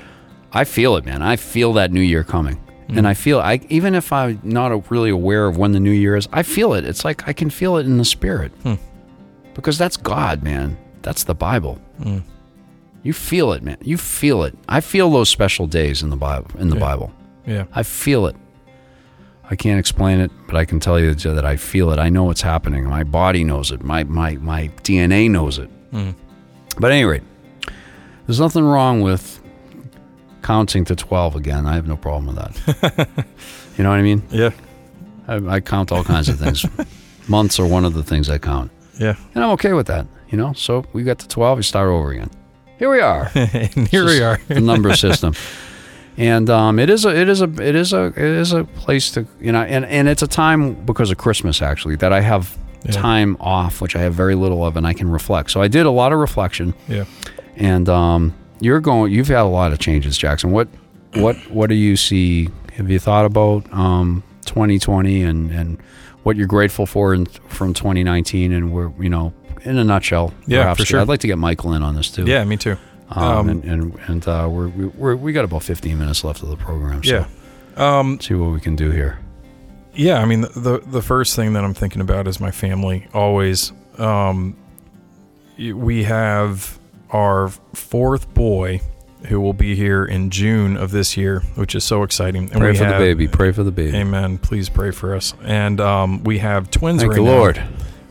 I feel it, man. I feel that new year coming. Mm. And I feel I even if I'm not a- really aware of when the new year is, I feel it. It's like I can feel it in the spirit. Hmm. Because that's God, man. That's the Bible. You feel it, man. You feel it. I feel those special days in the Bible in the Yeah. Bible. Yeah. I feel it. I can't explain it, but I can tell you that I feel it. I know what's happening. My body knows it. My my my DNA knows it. Mm. But anyway, there's nothing wrong with counting to 12 again. I have no problem with that. you know what I mean? Yeah. I, I count all kinds of things. Months are one of the things I count. Yeah. And I'm okay with that, you know? So we got to 12, we start over again. Here we are. here we are. the number system. And um, it is a it is a it is a it is a place to you know and, and it's a time because of Christmas actually that I have Yeah. time off which I have very little of and I can reflect. So I did a lot of reflection Yeah. and um, you're going you've had a lot of changes Jackson. What what what do you see have you thought about um, 2020 and and what you're grateful for in, from 2019 and we're you know in a nutshell Yeah, for sure. I'd like to get Michael in on this too. Yeah. Me too. Um, Um, and and, and uh, we're, we- we're we got about 15 minutes left of the program. So Yeah. Um, see what we can do here. yeah. I mean, the, the the first thing that I'm thinking about is my family. Always. Um, we have our fourth boy who will be here in June of this year, which is so exciting. And Pray for have, the baby. Pray for the baby. Amen. Please pray for us. And um, we have twins Thank right the now. Lord.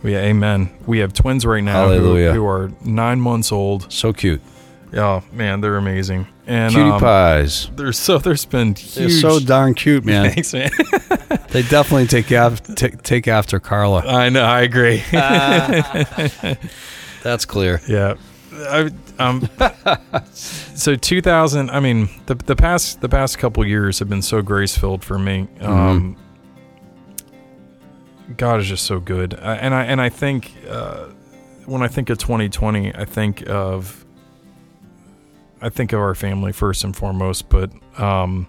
We, amen. We have twins right now who, Hallelujah. who are nine months old. So cute. Oh man, they're amazing. And Cutie um, pies. They're so there's been They're huge. so darn cute, man. Thanks, man. they definitely take after take, take after Carla. I know. I agree. That's clear. yeah. I, um. so 2000. I mean, the the past the past couple years have been so grace filled for me. Um. God is just so good, uh, and I and I think uh, when I think of 2020, I think of I think of our family first and foremost, but um,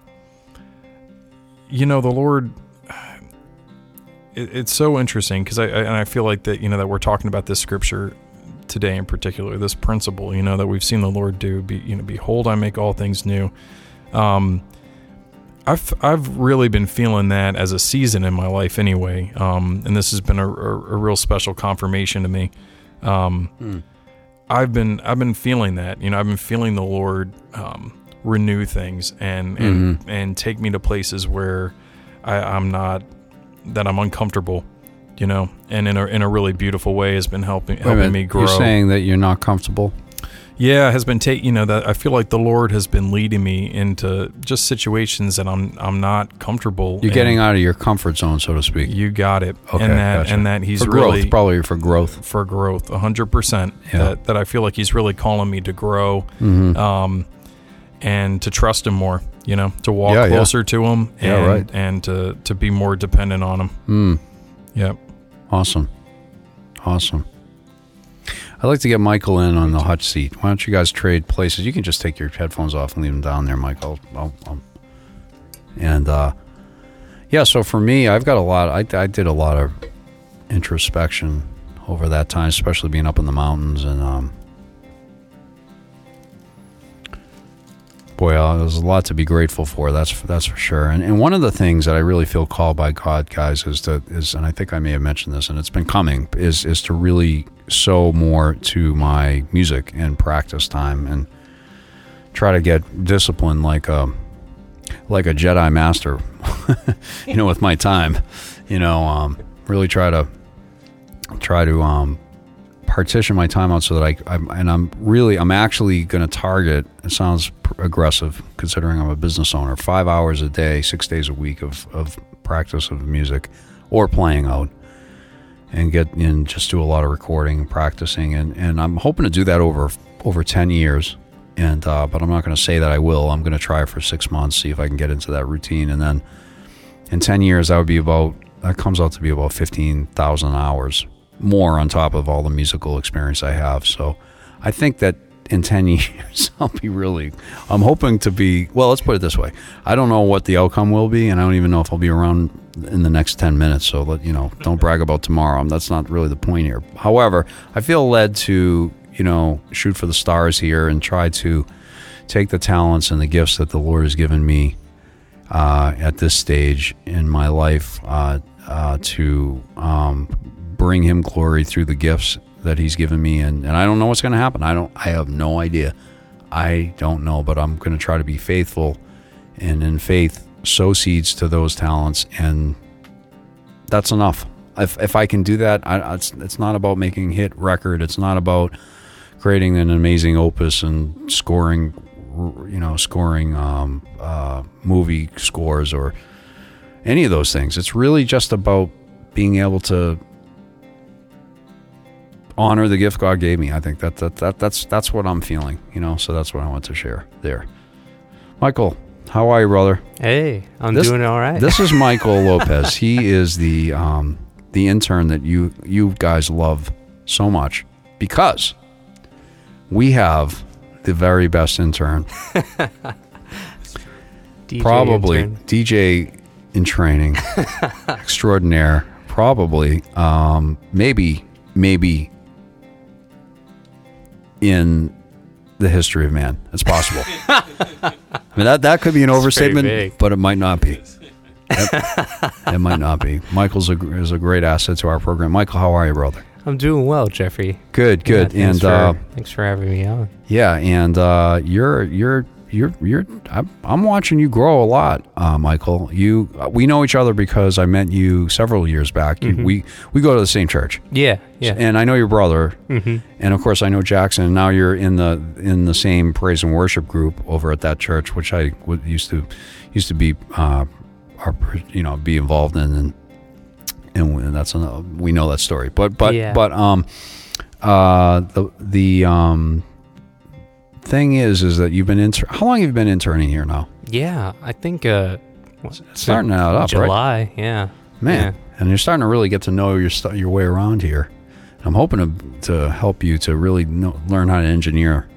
you know, the Lord it, it's so interesting because I, I and I feel like that you know that we're talking about this scripture today in particular, this principle, you know, that we've seen the Lord do. Be you know, behold, I make all things new. Um, I've I've really been feeling that as a season in my life anyway, um, and this has been a, a, a real special confirmation to me. Um, I've been I've been feeling that, you know, I've been feeling the Lord um, renew things and and and take me to places where I, I'm not that I'm uncomfortable, you know, and in a in a really beautiful way has been helping helping me grow. You're saying that you're not comfortable. Yeah, has been taking you know that I feel like the Lord has been leading me into just situations that I'm I'm not comfortable. You're in. getting out of your comfort zone, so to speak. You got it. Okay, and that gotcha. and that he's for growth, really probably for growth. for growth, hundred percent. Yeah. That that I feel like he's really calling me to grow, Mhm. um, and to trust him more. You know, to walk Yeah, yeah. closer to him, and, Yeah, right. and to to be more dependent on him. Mm, Yep. awesome, awesome. I'd like to get Michael in on the hot seat. Why don't you guys trade places? You can just take your headphones off and leave them down there, Michael. I'll, I'll, and uh, yeah, so for me, I've got a lot. I, I did a lot of introspection over that time, especially being up in the mountains and um, boy, uh, there's a lot to be grateful for. That's that's for sure. And and one of the things that I really feel called by God, guys, is to is, and I think I may have mentioned this, and it's been coming, is is to really sow more to my music and practice time, and try to get discipline like a like a Jedi master, you know, with my time, you know, um, really try to try to um, partition my time out so that I, I'm, and I'm really, I'm actually going to target, it sounds aggressive considering I'm a business owner, five hours a day, six days a week of, of practice of music or playing out and get in, just do a lot of recording and practicing. And, and I'm hoping to do that over, over 10 years. And, uh, but I'm not going to say that I will. I'm going to try for six months, see if I can get into that routine. And then in 10 years, that would be about, that comes out to be about 15,000 hours more on top of all the musical experience I have. So I think that in 10 years, I'll be really, I'm hoping to be, well, let's put it this way. I don't know what the outcome will be, and I don't even know if I'll be around in the next 10 minutes. So, let, you know, don't brag about tomorrow. That's not really the point here. However, I feel led to, you know, shoot for the stars here and try to take the talents and the gifts that the Lord has given me uh, at this stage in my life uh, uh, to um, bring Him glory through the gifts that He's given me, and, and I don't know what's going to happen. I don't. I have no idea. I don't know, but I'm going to try to be faithful, and in faith sow seeds to those talents, and that's enough. If if I can do that, I, it's it's not about making hit record. It's not about creating an amazing opus and scoring, you know, scoring um, uh, movie scores or any of those things. It's really just about being able to honor the gift God gave me. I think that, that, that that's that's what I'm feeling, you know. So that's what I want to share there. Michael, how are you, brother? Hey, I'm This- doing all right. This is Michael Lopez. He is the um, the intern that you you guys love so much because we have the very best intern, DJ probably intern. DJ in training, extraordinaire, probably, um, maybe, maybe in the history of man. It's possible. I mean, that, that could be an pretty overstatement, but it might not be. It, it might not be. Michael's a, is a great asset to our program. Michael, how are you, brother? I'm doing well, Jeffrey. Good, good. Yeah, thanks and for, uh, thanks for having me on. yeah, and uh, you're you're you're you're I'm, I'm watching you grow a lot, uh, Michael. You uh, we know each other because I met you several years back. You, we we go to the same church, Yeah, yeah. and I know your brother, hmm and of course I know Jackson. And now you're in the in the same praise and worship group over at that church, which I would, used to used to be uh, our, you know be involved in, and and that's another, we know that story. But but Yeah. but um uh the the um thing is is that you've been inter- how long have you been interning here now? Yeah, I think uh, Starting out up, right? July. Yeah, Man, and you're starting to really get to know your st- your way around here. I'm hoping to to help you to really know, learn how to engineer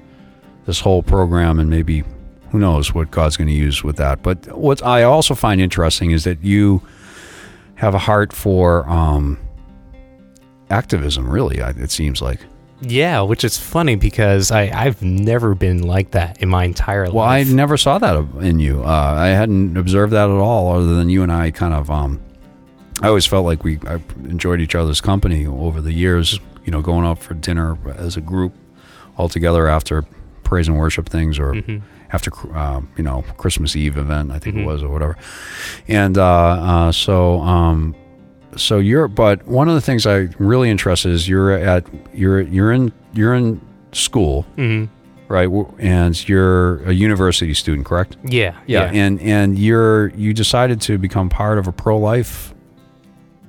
this whole program and maybe who knows what God's going to use with that. But what I also find interesting is that you have a heart for um, activism. Really, it seems like. Yeah, which is funny because I, I've never been like that in my entire life. Well, I never saw that in you. Uh, I hadn't observed that at all, other than you and I kind of. Um, I always felt like we I enjoyed each other's company over the years. You know, going out for dinner as a group all together after praise and worship things, or Mhm. after uh, you know Christmas Eve event, I think Mhm. it was, or whatever. And uh, uh, so, um, so you're. But one of the things I'm really interested is you're at you're you're in you're in school, Mhm. right? And you're a university student, correct? Yeah, Yeah, and and you're you decided to become part of a pro life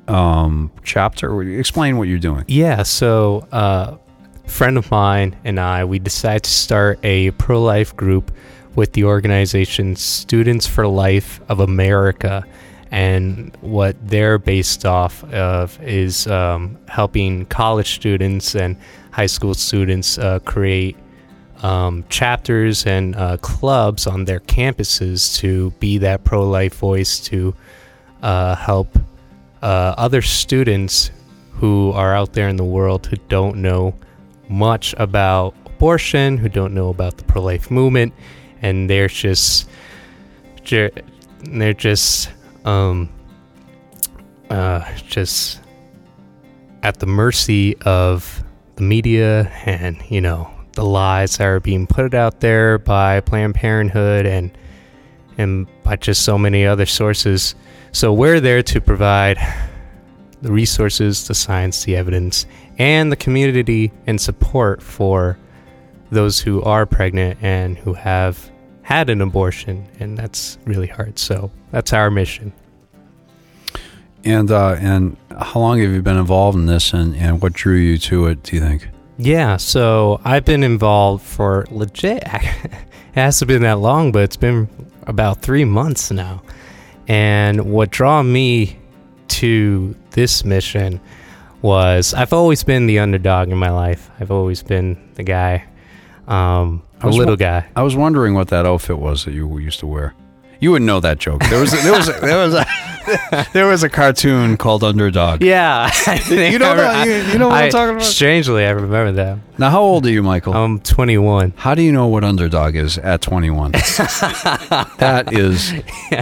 um chapter. Explain what you're doing. Yeah, so uh, a friend of mine and I, we decided to start a pro life group with the organization Students for Life of America. And what they're based off of is um, helping college students and high school students uh, create um, chapters and uh, clubs on their campuses to be that pro life voice to uh, help uh, other students who are out there in the world who don't know much about abortion, who don't know about the pro life movement, and they're just they're just um, uh, just at the mercy of the media and you know the lies that are being put out there by Planned Parenthood and and by just so many other sources. So we're there to provide the resources, the science, the evidence, and the community and support for those who are pregnant and who have had an abortion, and that's really hard. So that's our mission. And uh, and how long have you been involved in this, and and what drew you to it? Do you think? Yeah, so I've been involved for legit. it hasn't been that long, but it's been about three months now. And what drew me to this mission was I've always been the underdog in my life. I've always been the guy, um, I a little wa- guy. I was wondering what that outfit was that you used to wear. You wouldn't know that joke. There was a, there was a, there was a, there was a cartoon called Underdog. Yeah, You know that- you- you know what I'm talking about? Strangely, I remember that. Now, how old are you, Michael? I'm 21. How do you know what underdog is at 21? that is,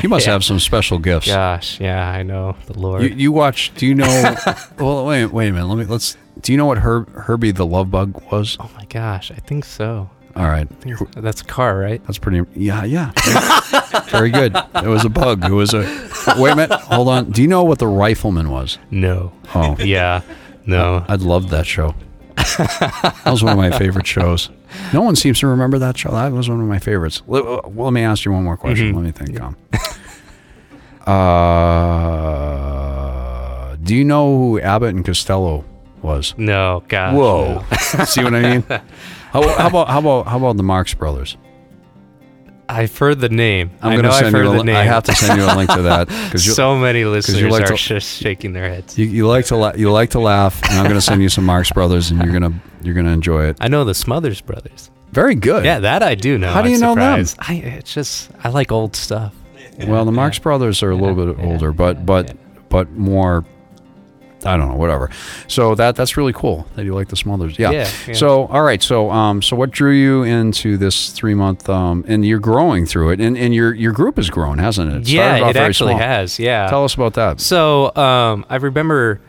you must have some special gifts. Gosh, yeah, I know the Lord. You, you watch? Do you know? well, wait, wait a minute. Let me. Let's. Do you know what Herb, Herbie the Love Bug was? oh my gosh, I think so. All right, I think that's a car, right? that's pretty. Yeah, yeah. Very good. It was a bug. It was a. Wait a minute. Hold on. Do you know what the Rifleman was? No. Oh, Yeah. No. I'd loved that show. that was one of my favorite shows. No one seems to remember that show. That was one of my favorites. Let, well, let me ask you one more question. Mhm. Let me think. Um, uh, do you know who Abbott and Costello was? No. Gosh. Whoa! no. See what I mean? How, how about how about how about the Marx Brothers? I've heard the name. I'm I gonna know I've heard you. A, the li- name. I have to send you a link to that because so many listeners like are to- just shaking their heads. you you like to la- you like to laugh, and I'm going to send you some Marx Brothers, and you're gonna you're gonna enjoy it. I know the Smothers Brothers. Very good. Yeah, that I do know. How do I'm you know them? I it's just I like old stuff. Well, the Marx Brothers are a little Yeah, bit yeah, older, but yeah, but yeah. but more. I don't know, whatever. So that that's really cool that you like the Smothers. Yeah. Yeah, yeah. So all right. So um so what drew you into this three month um and you're growing through it and, and your your group has grown, hasn't it? It yeah, it actually small. has. Yeah. Tell us about that. So um, I remember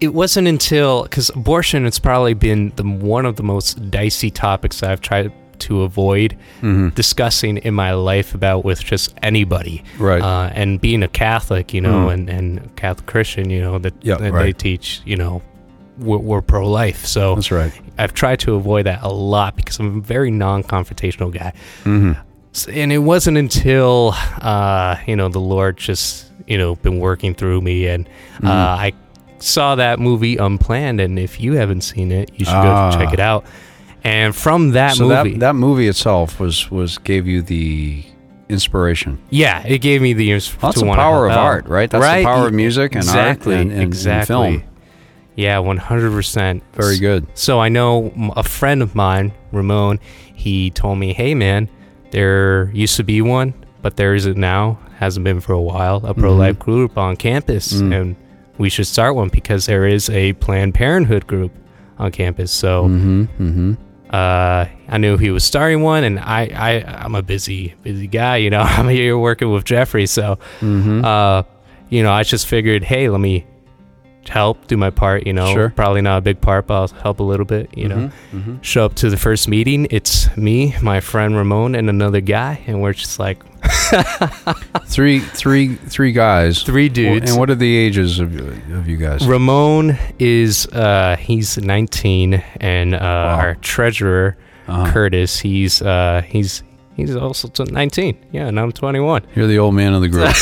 it wasn't until because abortion has probably been the one of the most dicey topics I've tried to avoid Mhm. discussing in my life about with just anybody. Right. Uh, and being a Catholic, you know, Mm. and, and Catholic Christian, you know, that, Yeah, that they teach, you know, we're, we're pro life. So That's right. I've tried to avoid that a lot because I'm a very non confrontational guy. hmm S- and it wasn't until uh, you know the Lord just you know been working through me, and Mm-hmm. uh, I saw that movie Unplanned, and if you haven't seen it, you should Ah. go check it out. And from that so movie, that that movie itself was was gave you the inspiration. yeah, it gave me the ins- Well, that's the power of art, right? That's the power of music and exactly, and- and- and exactly. film. Yeah, one hundred percent. Very good. So I know a friend of mine, Ramon. He told me, "Hey, man, there used to be one, but there isn't now. hasn't been for a while, a pro life group on campus, Mm. and we should start one because there is a Planned Parenthood group on campus. So Mm-hmm. Mm-hmm. Uh, I knew he was starting one, and I, I I'm a busy busy guy, you know. I'm here working with Jeffrey, so Mm-hmm. uh, you know, I just figured, hey, let me help do my part. You know, Sure. probably not a big part, but I'll help a little bit. You know, Mm-hmm. show up to the first meeting. It's me, my friend Ramon, and another guy, and we're just like Three, three, three guys. three dudes. And what are the ages of, of you guys? Ramon is uh, he's 19, and uh, our treasurer Uh-huh. Curtis, he's uh, he's he's also t- 19. Yeah, and I'm 21. You're the old man of the group.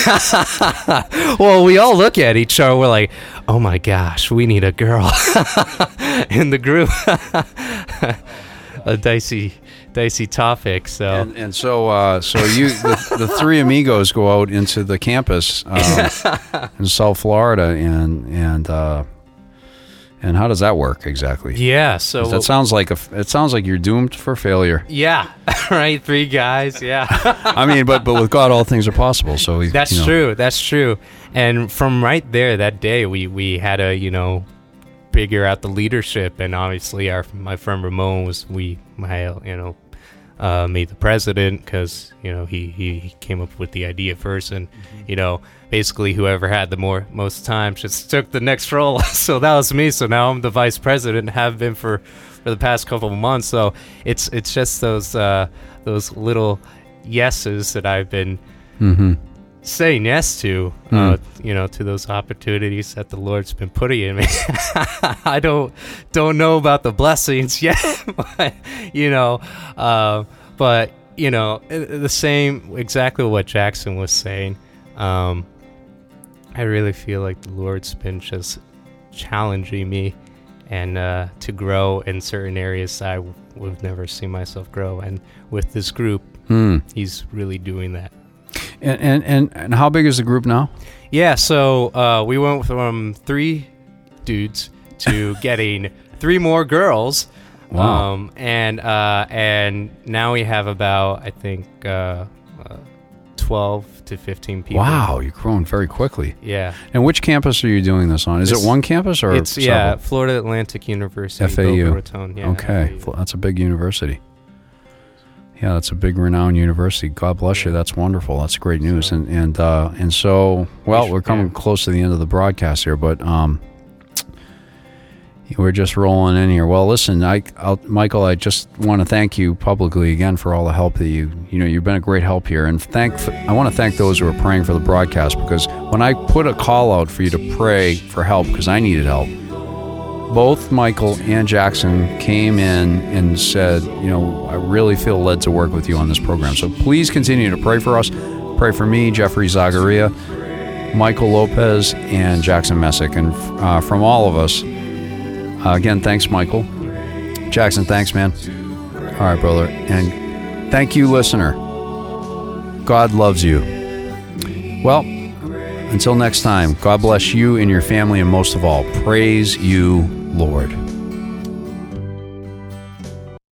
Well, we all look at each other. We're like, oh my gosh, we need a girl in the group. a dicey, dicey topic. So and, and so, uh, so you, the, the three amigos, go out into the campus um, in South Florida, and and uh, and how does that work exactly? yeah, so That sounds like a. It sounds like you're doomed for failure. yeah, right. Three guys. Yeah. I mean, but but with God, all things are possible. So we, That's you know, true. That's true. And from right there that day, we we had to you know figure out the leadership, and obviously our my friend Ramon was we my you know uh, made the president because you know he, he he came up with the idea first, and you know basically whoever had the more most time just took the next role. so that was me. So now I'm the vice president, have been for for the past couple of months. So it's it's just those uh, those little yeses that I've been Mm-hmm. Saying yes to, uh, you know, to those opportunities that the Lord's been putting in me. I don't don't know about the blessings yet, but you know, uh, but you know, the same exactly what Jackson was saying. Um, I really feel like the Lord's been just challenging me and uh, to grow in certain areas I would never see myself grow. And with this group, Hmm. He's really doing that. And, and and and how big is the group now? Yeah, so uh, we went from three dudes to getting three more girls. Wow. Um, and uh, and now we have about I think uh, uh, twelve to fifteen people. Wow, you're growing very quickly. Yeah. And which campus are you doing this on? Is This- it one campus or It's yeah. Florida Atlantic University. FAU. Raton. Yeah, okay, FAU. That's a big university. Yeah, that's a big renowned university. God bless you. That's wonderful. That's great news. So- and and uh, and so, well, we're coming close to the end of the broadcast here, but um, we're just rolling in here. Well, listen, I, I'll, Michael, I just want to thank you publicly again for all the help that you, you know, you've been a great help here, and thank. I want to thank those who are praying for the broadcast because when I put a call out for you to pray for help because I needed help, both Michael and Jackson came in and said, you know, I really feel led to work with you on this program. So please continue to pray for us. Pray for me, Jeffrey Zagaria, Michael Lopez, and Jackson Messick. And uh, from all of us, uh, again, thanks, Michael. Jackson, thanks, man. All right, brother. And thank you, listener. God loves you. Well, until next time, God bless you and your family, and most of all, praise you, Lord.